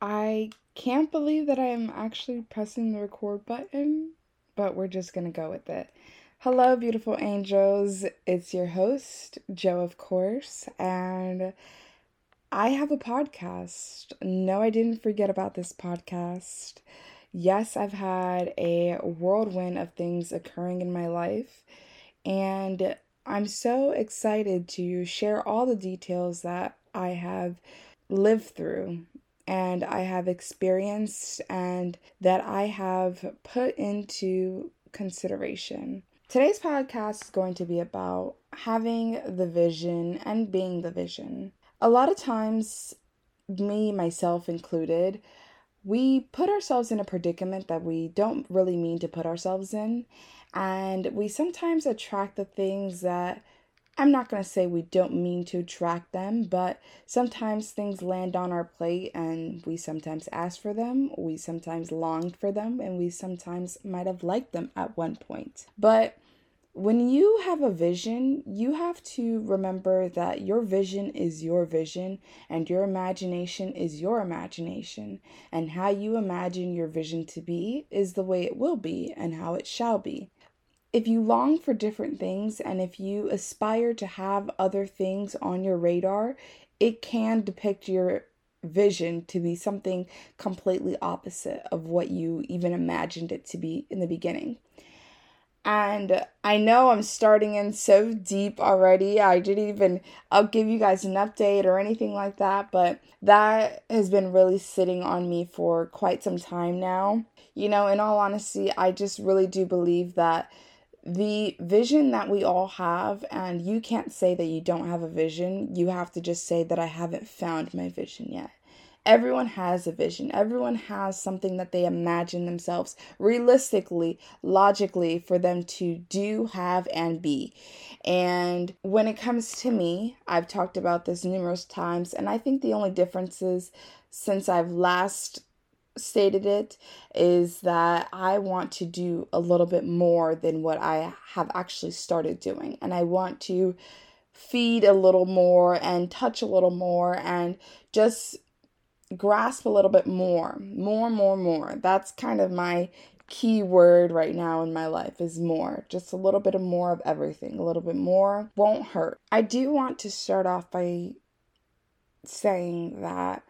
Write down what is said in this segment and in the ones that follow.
I can't believe that I am actually pressing the record button, but we're just gonna go with it. Hello, beautiful angels. It's your host, Joe, of course, and I have a podcast. No, I didn't forget about this podcast. Yes, I've had a whirlwind of things occurring in my life, and I'm so excited to share all the details that I have lived through and I have experienced and that I have put into consideration. Today's podcast is going to be about having the vision and being the vision. A lot of times, me, myself included, we put ourselves in a predicament that we don't really mean to put ourselves in, and we sometimes attract the things that I'm not going to say we don't mean to attract them, but sometimes things land on our plate and we sometimes ask for them, we sometimes longed for them, and we sometimes might have liked them at one point. But when you have a vision, you have to remember that your vision is your vision and your imagination is your imagination. And how you imagine your vision to be is the way it will be and how it shall be if you long for different things and if you aspire to have other things on your radar, it can depict your vision to be something completely opposite of what you even imagined it to be in the beginning. And I know I'm starting in so deep already. I didn't even I'll give you guys an update or anything like that, but that has been really sitting on me for quite some time now. You know, in all honesty, I just really do believe that the vision that we all have, and you can't say that you don't have a vision. You have to just say that I haven't found my vision yet. Everyone has a vision. Everyone has something that they imagine themselves realistically, logically for them to do, have, and be. And when it comes to me, I've talked about this numerous times, and I think the only difference is since I've last stated it is that I want to do a little bit more than what I have actually started doing. And I want to feed a little more and touch a little more and just grasp a little bit more. More, more, more. That's kind of my key word right now in my life is more. Just a little bit of more of everything. A little bit more won't hurt. I do want to start off by saying that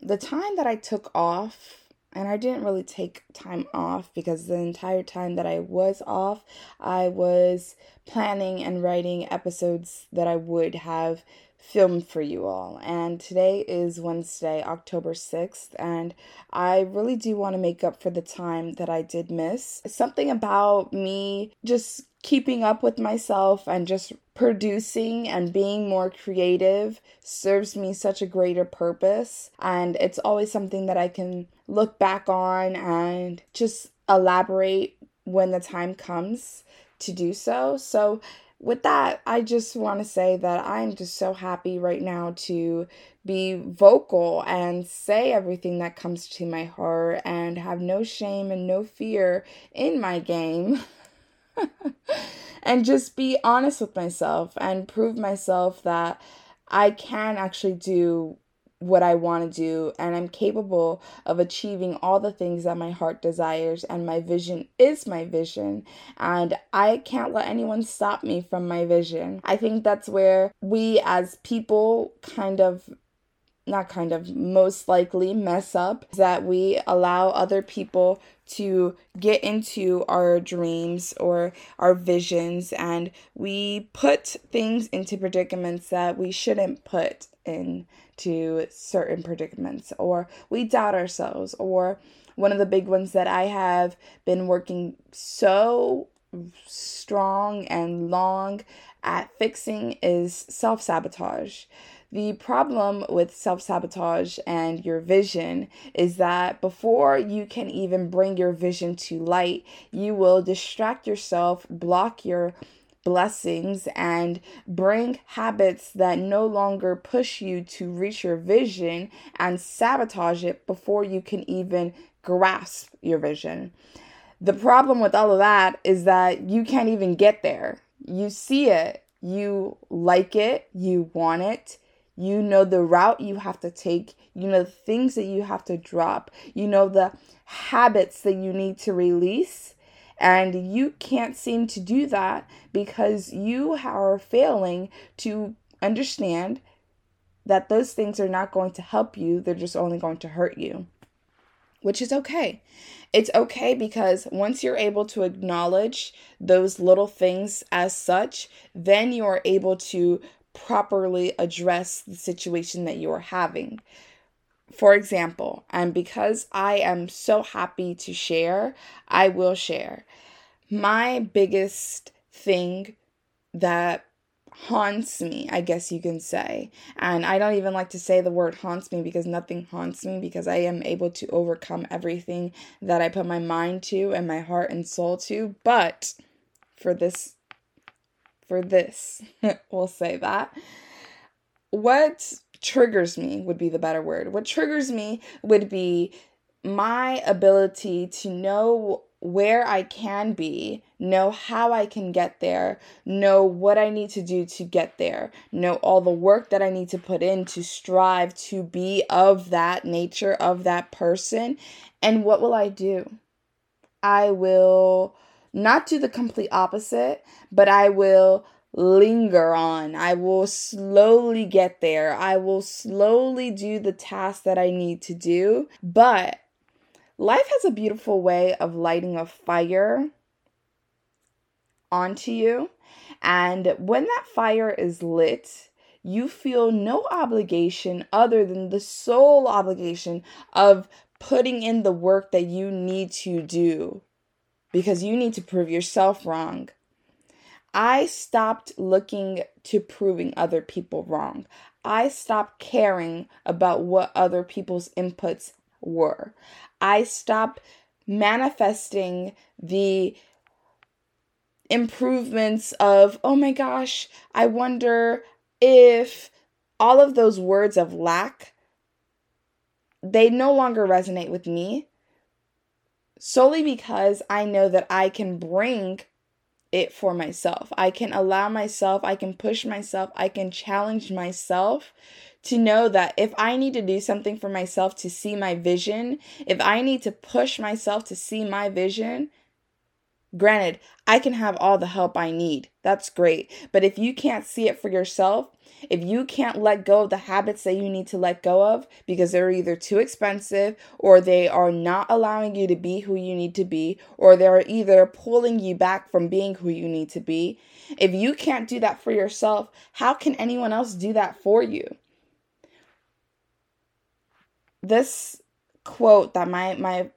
the time that I took off and I didn't really take time off because the entire time that I was off, I was planning and writing episodes that I would have filmed for you all. And today is Wednesday, October 6th, and I really do want to make up for the time that I did miss. Something about me just keeping up with myself and just producing and being more creative serves me such a greater purpose. And it's always something that I can look back on and just elaborate when the time comes to do so. So, with that, I just want to say that I'm just so happy right now to be vocal and say everything that comes to my heart and have no shame and no fear in my game. and just be honest with myself and prove myself that I can actually do what I want to do and I'm capable of achieving all the things that my heart desires and my vision is my vision and I can't let anyone stop me from my vision. I think that's where we as people kind of not kind of most likely mess up that we allow other people to get into our dreams or our visions and we put things into predicaments that we shouldn't put into certain predicaments or we doubt ourselves or one of the big ones that I have been working so strong and long at fixing is self-sabotage. The problem with self sabotage and your vision is that before you can even bring your vision to light, you will distract yourself, block your blessings, and bring habits that no longer push you to reach your vision and sabotage it before you can even grasp your vision. The problem with all of that is that you can't even get there. You see it, you like it, you want it, You know the route you have to take. You know the things that you have to drop. You know the habits that you need to release. And you can't seem to do that because you are failing to understand that those things are not going to help you, they're just only going to hurt you, which is okay. It's okay because once you're able to acknowledge those little things as such, then you are able to properly address the situation that you are having. For example, and because I am so happy to share, I will share. My biggest thing that haunts me, I guess you can say. And I don't even like to say the word haunts me because nothing haunts me because I am able to overcome everything that I put my mind to and my heart and soul to. But for this, for this, we'll say that. What triggers me would be the better word. What triggers me would be my ability to know where I can be, know how I can get there, know what I need to do to get there, know all the work that I need to put in to strive to be of that nature, of that person. And what will I do? I will not do the complete opposite, but I will linger on. I will slowly get there. I will slowly do the task that I need to do. But Life has a beautiful way of lighting a fire onto you. And when that fire is lit, you feel no obligation other than the sole obligation of putting in the work that you need to do because you need to prove yourself wrong. I stopped looking to proving other people wrong. I stopped caring about what other people's inputs were. I stopped manifesting the improvements of, oh my gosh, I wonder if all of those words of lack they no longer resonate with me solely because I know that I can bring it for myself. I can allow myself, I can push myself, I can challenge myself to know that if I need to do something for myself to see my vision, if I need to push myself to see my vision, granted, I can have all the help I need. That's great. But if you can't see it for yourself, if you can't let go of the habits that you need to let go of because they're either too expensive or they are not allowing you to be who you need to be or they're either pulling you back from being who you need to be, if you can't do that for yourself, how can anyone else do that for you? this quote that my my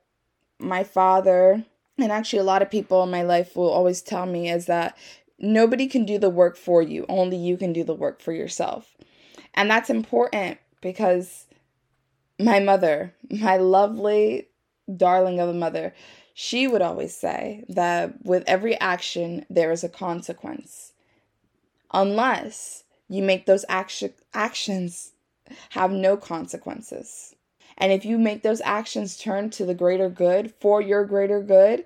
my father and actually a lot of people in my life will always tell me is that nobody can do the work for you. Only you can do the work for yourself. And that's important because my mother my lovely darling of a mother she would always say that with every action there is a consequence. Unless you make those action actions have no consequences. And if you make those actions turn to the greater good for your greater good,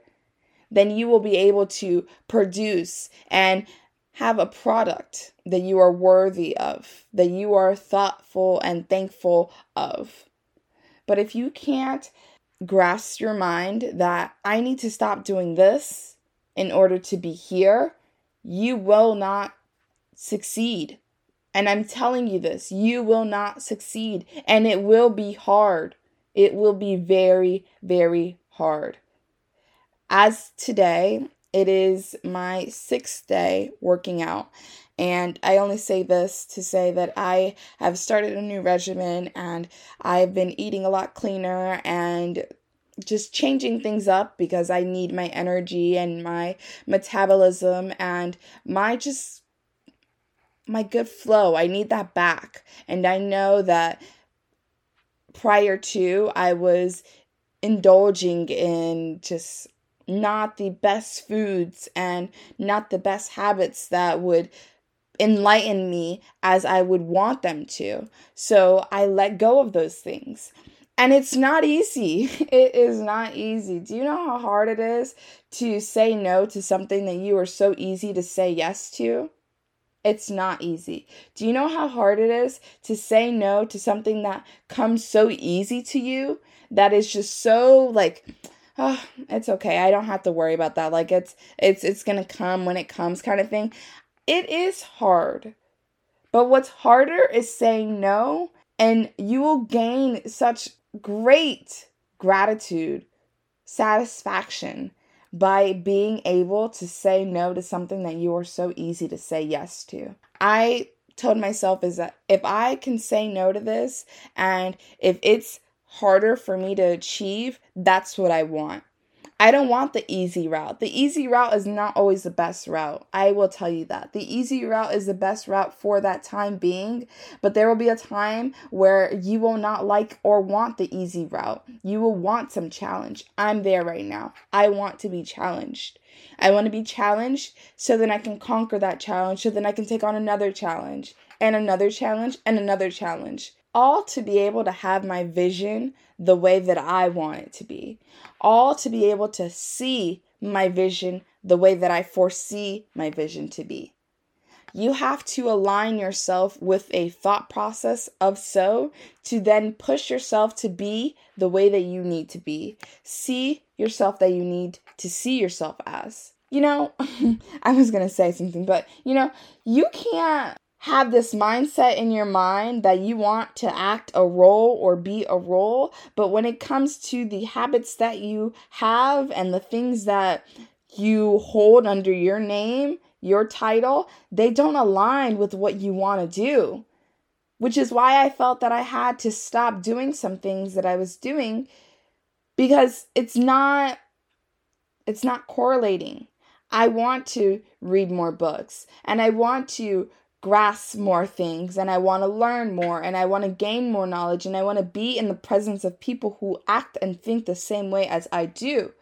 then you will be able to produce and have a product that you are worthy of, that you are thoughtful and thankful of. But if you can't grasp your mind that I need to stop doing this in order to be here, you will not succeed. And I'm telling you this, you will not succeed and it will be hard. It will be very, very hard. As today, it is my sixth day working out. And I only say this to say that I have started a new regimen and I've been eating a lot cleaner and just changing things up because I need my energy and my metabolism and my just my good flow. I need that back. And I know that prior to, I was indulging in just not the best foods and not the best habits that would enlighten me as I would want them to. So I let go of those things. And it's not easy. It is not easy. Do you know how hard it is to say no to something that you are so easy to say yes to? It's not easy. Do you know how hard it is to say no to something that comes so easy to you? That is just so like oh, it's okay. I don't have to worry about that. Like it's it's it's going to come when it comes kind of thing. It is hard. But what's harder is saying no and you will gain such great gratitude, satisfaction by being able to say no to something that you are so easy to say yes to. I told myself is that if I can say no to this and if it's harder for me to achieve, that's what I want. I don't want the easy route. The easy route is not always the best route. I will tell you that. The easy route is the best route for that time being, but there will be a time where you will not like or want the easy route. You will want some challenge. I'm there right now. I want to be challenged. I want to be challenged so then I can conquer that challenge, so then I can take on another challenge and another challenge and another challenge all to be able to have my vision the way that I want it to be, all to be able to see my vision the way that I foresee my vision to be. You have to align yourself with a thought process of so to then push yourself to be the way that you need to be. See yourself that you need to see yourself as. You know, I was going to say something, but you know, you can't have this mindset in your mind that you want to act a role or be a role, but when it comes to the habits that you have and the things that you hold under your name, your title, they don't align with what you want to do. Which is why I felt that I had to stop doing some things that I was doing because it's not it's not correlating. I want to read more books and I want to grasp more things and I want to learn more and I want to gain more knowledge and I want to be in the presence of people who act and think the same way as I do.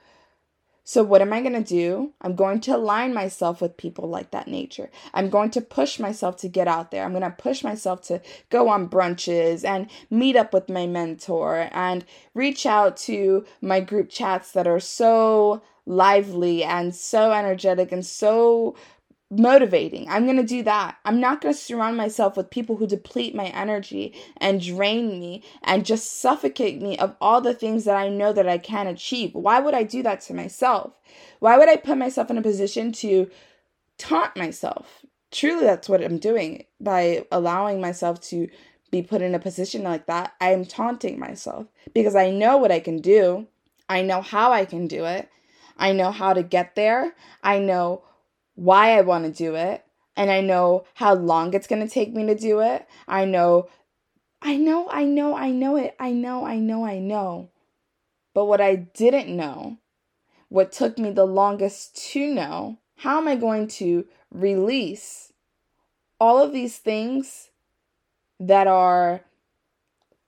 So, what am I going to do? I'm going to align myself with people like that nature. I'm going to push myself to get out there. I'm going to push myself to go on brunches and meet up with my mentor and reach out to my group chats that are so lively and so energetic and so motivating. I'm going to do that. I'm not going to surround myself with people who deplete my energy and drain me and just suffocate me of all the things that I know that I can achieve. Why would I do that to myself? Why would I put myself in a position to taunt myself? Truly, that's what I'm doing by allowing myself to be put in a position like that. I am taunting myself because I know what I can do. I know how I can do it. I know how to get there. I know why I want to do it and I know how long it's going to take me to do it. I know I know, I know, I know it. I know, I know, I know. But what I didn't know, what took me the longest to know, how am I going to release all of these things that are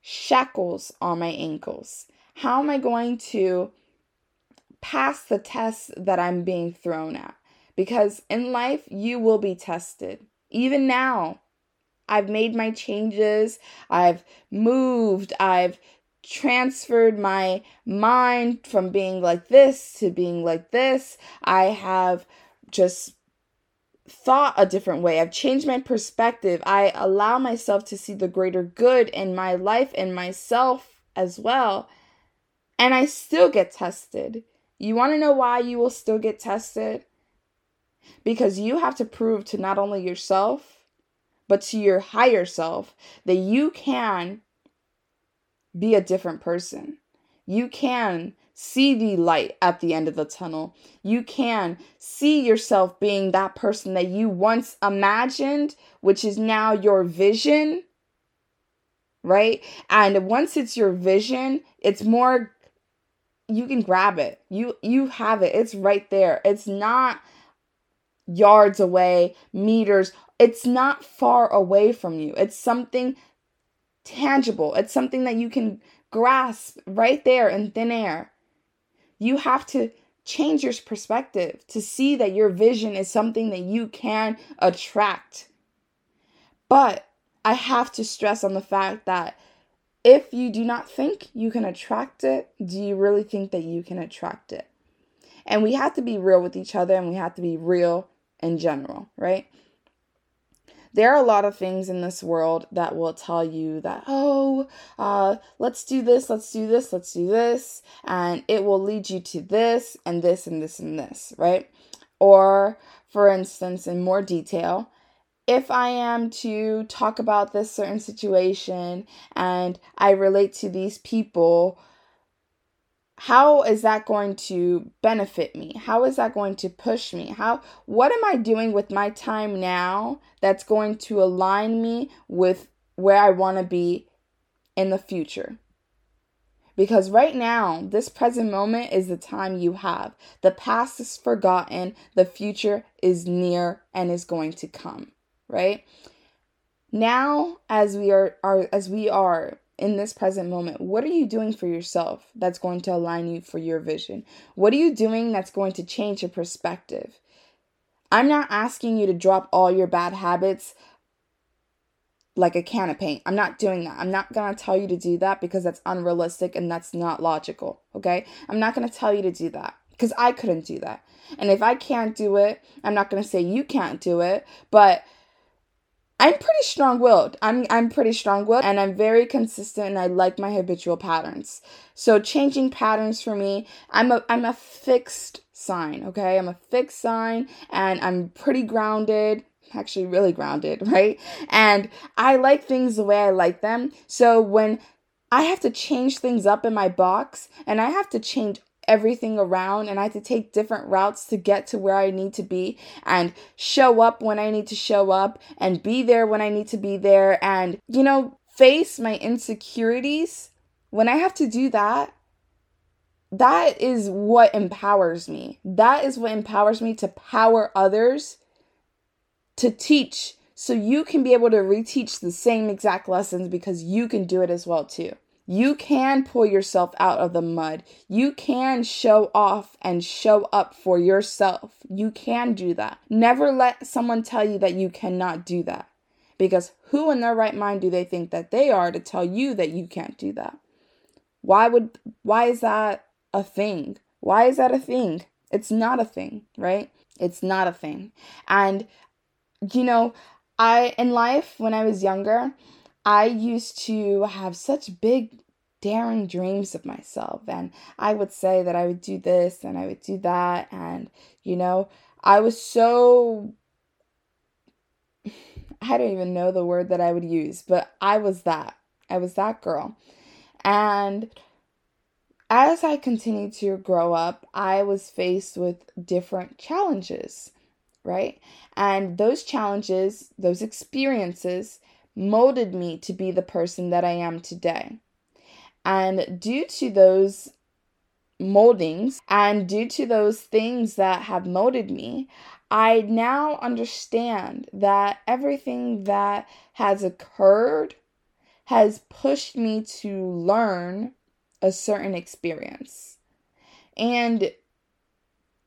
shackles on my ankles? How am I going to pass the test that I'm being thrown at? Because in life, you will be tested. Even now, I've made my changes, I've moved, I've transferred my mind from being like this to being like this. I have just thought a different way. I've changed my perspective. I allow myself to see the greater good in my life and myself as well. And I still get tested. You want to know why you will still get tested? Because you have to prove to not only yourself, but to your higher self that you can be a different person. You can see the light at the end of the tunnel. You can see yourself being that person that you once imagined, which is now your vision. Right? And once it's your vision, it's more you can grab it. You you have it. It's right there. It's not yards away, meters. It's not far away from you. It's something tangible. It's something that you can grasp right there in thin air. You have to change your perspective to see that your vision is something that you can attract. But I have to stress on the fact that if you do not think you can attract it, do you really think that you can attract it? And we have to be real with each other and we have to be real in general, right? there are a lot of things in this world that will tell you that, oh, uh, let's do this, let's do this, let's do this, and it will lead you to this and this and this and this, right? Or, for instance, in more detail, if I am to talk about this certain situation and I relate to these people, how is that going to benefit me? How is that going to push me? How what am I doing with my time now that's going to align me with where I want to be in the future? Because right now, this present moment is the time you have. The past is forgotten, the future is near and is going to come right? Now, as we are, are as we are in this present moment, what are you doing for yourself that's going to align you for your vision? What are you doing that's going to change your perspective? I'm not asking you to drop all your bad habits like a can of paint. I'm not doing that. I'm not going to tell you to do that because that's unrealistic and that's not logical, okay? I'm not going to tell you to do that because I couldn't do that. And if I can't do it, I'm not going to say you can't do it, but I'm pretty strong-willed. I'm I'm pretty strong-willed and I'm very consistent and I like my habitual patterns. So changing patterns for me, I'm a I'm a fixed sign, okay? I'm a fixed sign and I'm pretty grounded, actually really grounded, right? And I like things the way I like them. So when I have to change things up in my box and I have to change everything around and I have to take different routes to get to where I need to be and show up when I need to show up and be there when I need to be there and, you know, face my insecurities. When I have to do that, that is what empowers me. That is what empowers me to power others to teach so you can be able to reteach the same exact lessons because you can do it as well too. You can pull yourself out of the mud. You can show off and show up for yourself. You can do that. Never let someone tell you that you cannot do that. Because who in their right mind do they think that they are to tell you that you can't do that? Why would why is that a thing? Why is that a thing? It's not a thing, right? It's not a thing. And you know, I in life when I was younger, I used to have such big, daring dreams of myself. And I would say that I would do this and I would do that. And, you know, I was so. I don't even know the word that I would use, but I was that. I was that girl. And as I continued to grow up, I was faced with different challenges, right? And those challenges, those experiences, molded me to be the person that I am today. And due to those moldings and due to those things that have molded me, I now understand that everything that has occurred has pushed me to learn a certain experience. And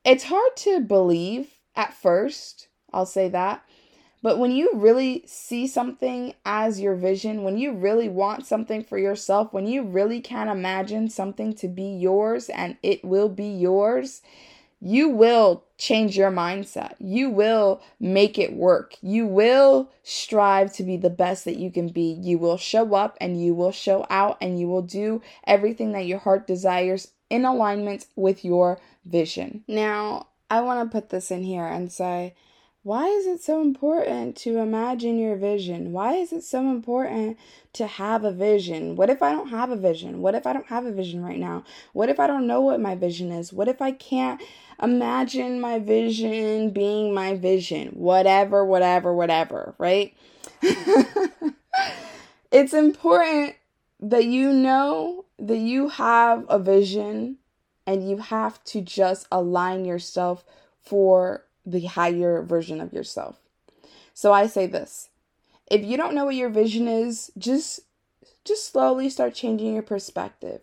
it's hard to believe at first, I'll say that, but when you really see something as your vision, when you really want something for yourself, when you really can imagine something to be yours and it will be yours, you will change your mindset. You will make it work. You will strive to be the best that you can be. You will show up and you will show out and you will do everything that your heart desires in alignment with your vision. Now, I want to put this in here and say, why is it so important to imagine your vision? Why is it so important to have a vision? What if I don't have a vision? What if I don't have a vision right now? What if I don't know what my vision is? What if I can't imagine my vision being my vision? Whatever, whatever, whatever, right? it's important that you know that you have a vision and you have to just align yourself for the higher version of yourself. So I say this. If you don't know what your vision is, just just slowly start changing your perspective.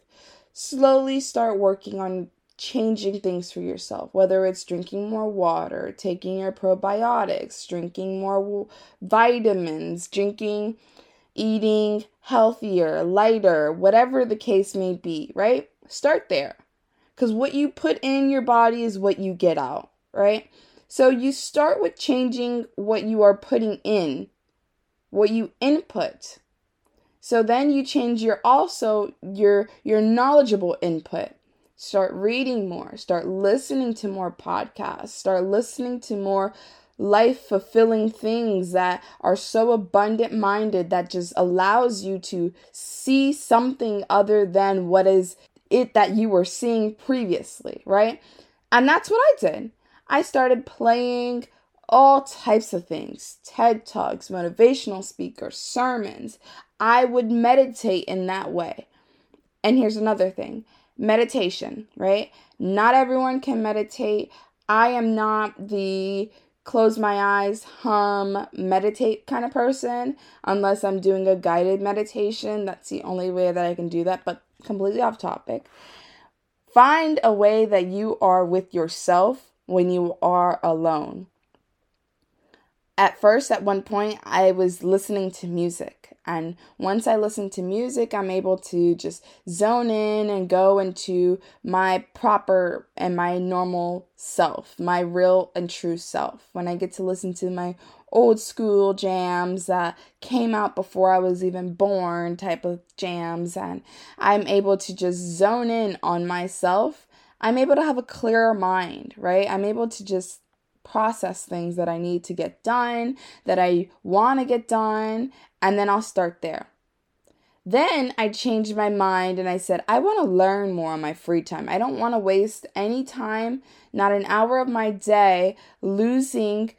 Slowly start working on changing things for yourself, whether it's drinking more water, taking your probiotics, drinking more vitamins, drinking eating healthier, lighter, whatever the case may be, right? Start there. Cuz what you put in your body is what you get out, right? So you start with changing what you are putting in what you input. So then you change your also your your knowledgeable input. Start reading more, start listening to more podcasts, start listening to more life fulfilling things that are so abundant minded that just allows you to see something other than what is it that you were seeing previously, right? And that's what I did. I started playing all types of things TED Talks, motivational speakers, sermons. I would meditate in that way. And here's another thing meditation, right? Not everyone can meditate. I am not the close my eyes, hum, meditate kind of person unless I'm doing a guided meditation. That's the only way that I can do that, but completely off topic. Find a way that you are with yourself when you are alone. At first, at one point, I was listening to music. And once I listen to music, I'm able to just zone in and go into my proper and my normal self, my real and true self. When I get to listen to my old school jams that came out before I was even born, type of jams, and I'm able to just zone in on myself, I'm able to have a clearer mind, right? I'm able to just process things that I need to get done, that I want to get done, and then I'll start there. Then I changed my mind and I said, I want to learn more on my free time. I don't want to waste any time, not an hour of my day, losing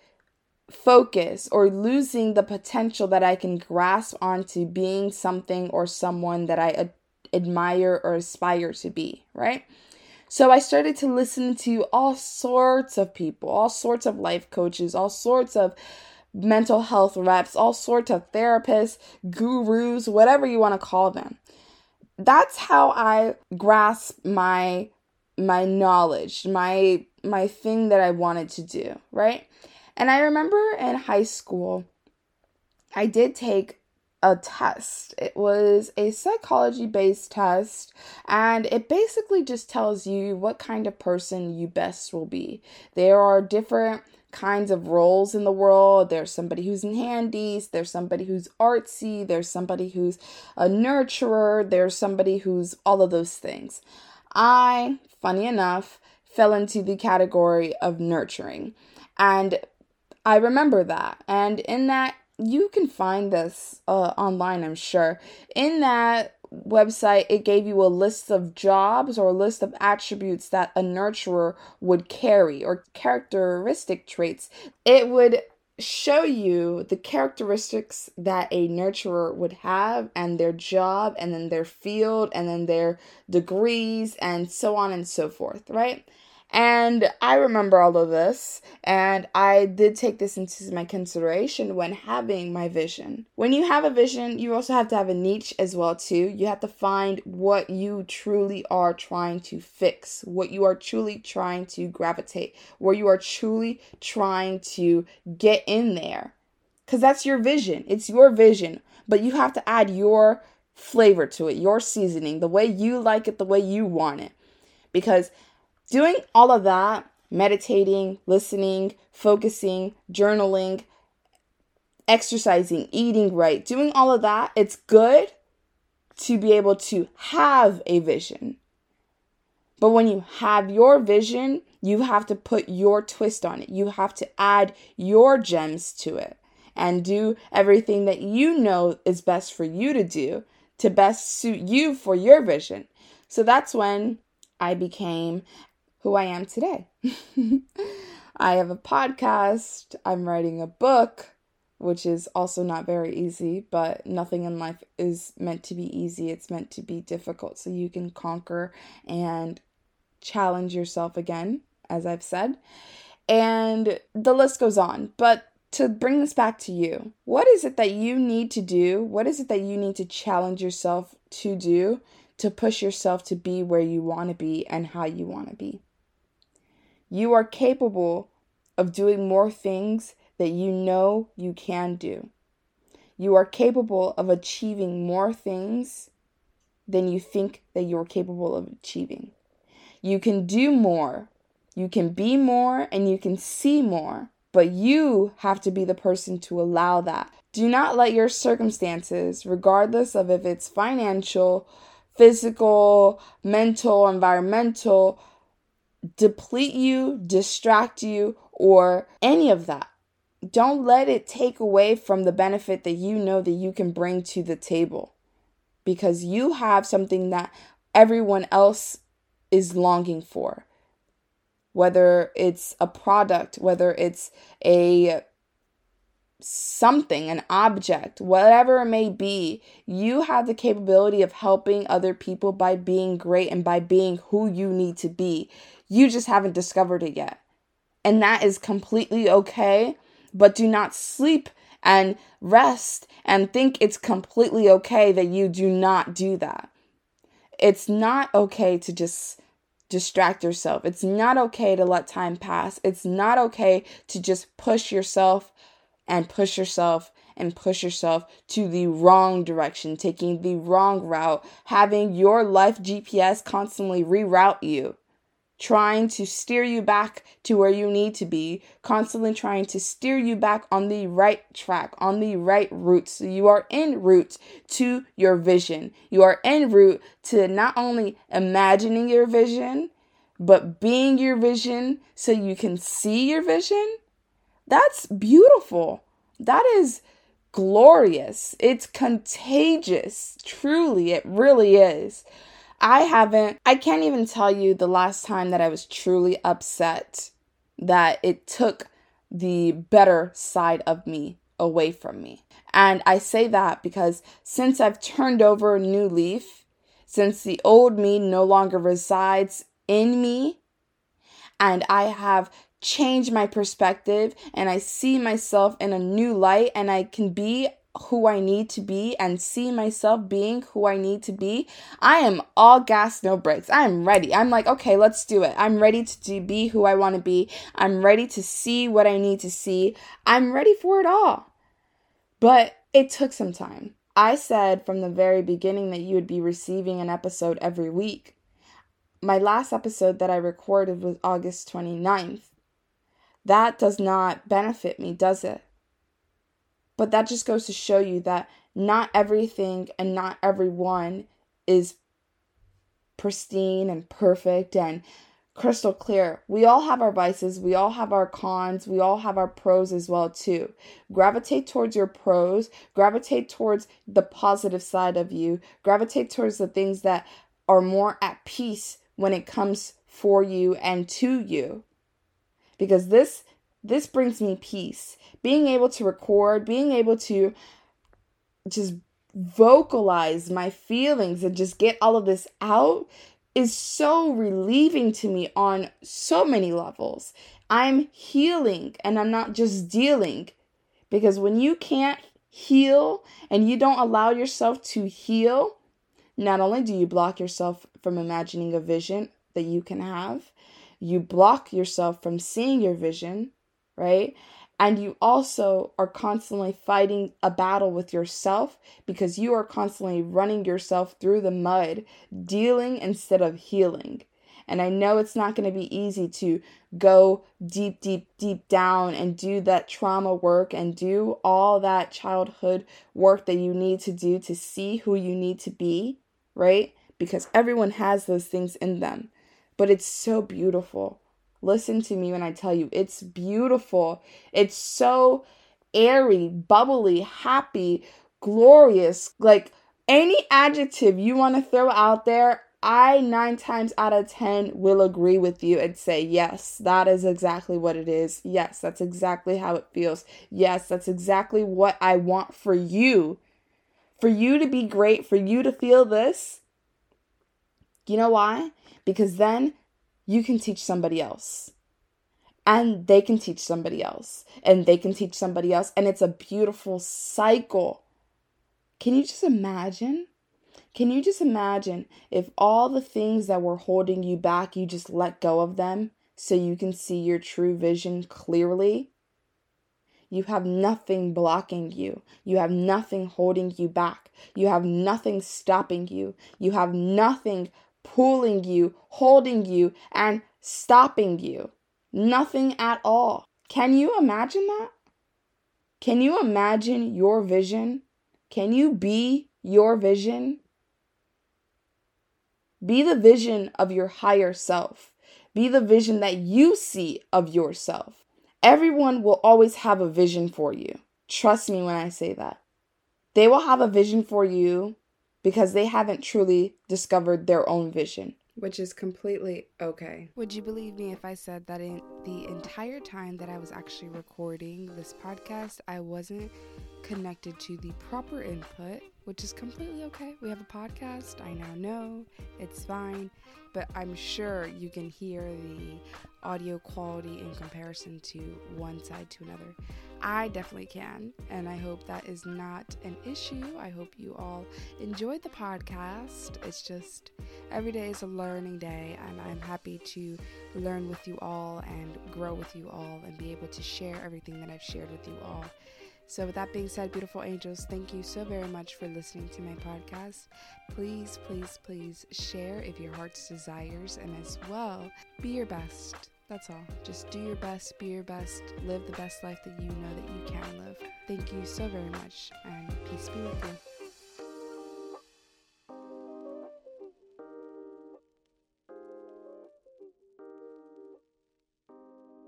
focus or losing the potential that I can grasp onto being something or someone that I ad- admire or aspire to be, right? So I started to listen to all sorts of people, all sorts of life coaches, all sorts of mental health reps, all sorts of therapists, gurus, whatever you want to call them. That's how I grasp my my knowledge, my my thing that I wanted to do, right? And I remember in high school I did take a test. It was a psychology based test, and it basically just tells you what kind of person you best will be. There are different kinds of roles in the world. There's somebody who's in handies, there's somebody who's artsy, there's somebody who's a nurturer, there's somebody who's all of those things. I, funny enough, fell into the category of nurturing. And I remember that. And in that you can find this uh, online, I'm sure. In that website, it gave you a list of jobs or a list of attributes that a nurturer would carry or characteristic traits. It would show you the characteristics that a nurturer would have and their job and then their field and then their degrees and so on and so forth, right? And I remember all of this, and I did take this into my consideration when having my vision. When you have a vision, you also have to have a niche as well too. You have to find what you truly are trying to fix, what you are truly trying to gravitate, where you are truly trying to get in there. Cuz that's your vision. It's your vision, but you have to add your flavor to it, your seasoning, the way you like it, the way you want it. Because Doing all of that, meditating, listening, focusing, journaling, exercising, eating right, doing all of that, it's good to be able to have a vision. But when you have your vision, you have to put your twist on it. You have to add your gems to it and do everything that you know is best for you to do to best suit you for your vision. So that's when I became who I am today. I have a podcast, I'm writing a book, which is also not very easy, but nothing in life is meant to be easy. It's meant to be difficult so you can conquer and challenge yourself again, as I've said. And the list goes on. But to bring this back to you, what is it that you need to do? What is it that you need to challenge yourself to do to push yourself to be where you want to be and how you want to be? You are capable of doing more things that you know you can do. You are capable of achieving more things than you think that you're capable of achieving. You can do more, you can be more, and you can see more, but you have to be the person to allow that Do not let your circumstances, regardless of if it's financial, physical, mental, environmental, deplete you, distract you, or any of that. Don't let it take away from the benefit that you know that you can bring to the table because you have something that everyone else is longing for. Whether it's a product, whether it's a something, an object, whatever it may be, you have the capability of helping other people by being great and by being who you need to be. You just haven't discovered it yet. And that is completely okay, but do not sleep and rest and think it's completely okay that you do not do that. It's not okay to just distract yourself. It's not okay to let time pass. It's not okay to just push yourself and push yourself and push yourself to the wrong direction, taking the wrong route, having your life GPS constantly reroute you trying to steer you back to where you need to be, constantly trying to steer you back on the right track, on the right route. So you are en route to your vision. You are en route to not only imagining your vision, but being your vision so you can see your vision. That's beautiful. That is glorious. It's contagious. Truly, it really is. I haven't, I can't even tell you the last time that I was truly upset that it took the better side of me away from me. And I say that because since I've turned over a new leaf, since the old me no longer resides in me, and I have changed my perspective and I see myself in a new light and I can be who I need to be and see myself being who I need to be, I am all gas, no brakes. I am ready. I'm like, okay, let's do it. I'm ready to be who I want to be. I'm ready to see what I need to see. I'm ready for it all. But it took some time. I said from the very beginning that you would be receiving an episode every week. My last episode that I recorded was August 29th. That does not benefit me, does it? But that just goes to show you that not everything and not everyone is pristine and perfect and crystal clear. We all have our vices, we all have our cons, we all have our pros as well too. Gravitate towards your pros, gravitate towards the positive side of you, gravitate towards the things that are more at peace when it comes for you and to you. Because this this brings me peace. Being able to record, being able to just vocalize my feelings and just get all of this out is so relieving to me on so many levels. I'm healing and I'm not just dealing. Because when you can't heal and you don't allow yourself to heal, not only do you block yourself from imagining a vision that you can have, you block yourself from seeing your vision right? And you also are constantly fighting a battle with yourself because you are constantly running yourself through the mud, dealing instead of healing. And I know it's not going to be easy to go deep, deep, deep down and do that trauma work and do all that childhood work that you need to do to see who you need to be, right? Because everyone has those things in them. But it's so beautiful. Listen to me when I tell you it's beautiful. It's so airy, bubbly, happy, glorious. Like any adjective you want to throw out there, I nine times out of 10 will agree with you and say, yes, that is exactly what it is. Yes, that's exactly how it feels. Yes, that's exactly what I want for you. For you to be great, for you to feel this. You know why? Because then you can teach somebody else. And they can teach somebody else. And they can teach somebody else. And it's a beautiful cycle. Can you just imagine? Can you just imagine if all the things that were holding you back, you just let go of them so you can see your true vision clearly? You have nothing blocking you. You have nothing holding you back. You have nothing stopping you. You have nothing pulling you, holding you, and stopping you. Nothing at all. Can you imagine that? Can you imagine your vision? Can you be your vision? Be the vision of your higher self. Be the vision that you see of yourself. Everyone will always have a vision for you. Trust me when I say that. They will have a vision for you because they haven't truly discovered their own vision. Which is completely okay. Would you believe me if I said that in the entire time that I was actually recording this podcast, I wasn't connected to the proper input, which is completely okay. We have a podcast. I now know it's fine, but I'm sure you can hear the audio quality in comparison to one side to another. I definitely can, and I hope that is not an issue. I hope you all enjoyed the podcast. It's just every day is a learning day, and I'm happy to learn with you all and grow with you all and be able to share everything that I've shared with you all. So, with that being said, beautiful angels, thank you so very much for listening to my podcast. Please, please, please share if your heart's desires, and as well, be your best. That's all. Just do your best, be your best, live the best life that you know that you can live. Thank you so very much, and peace be with you.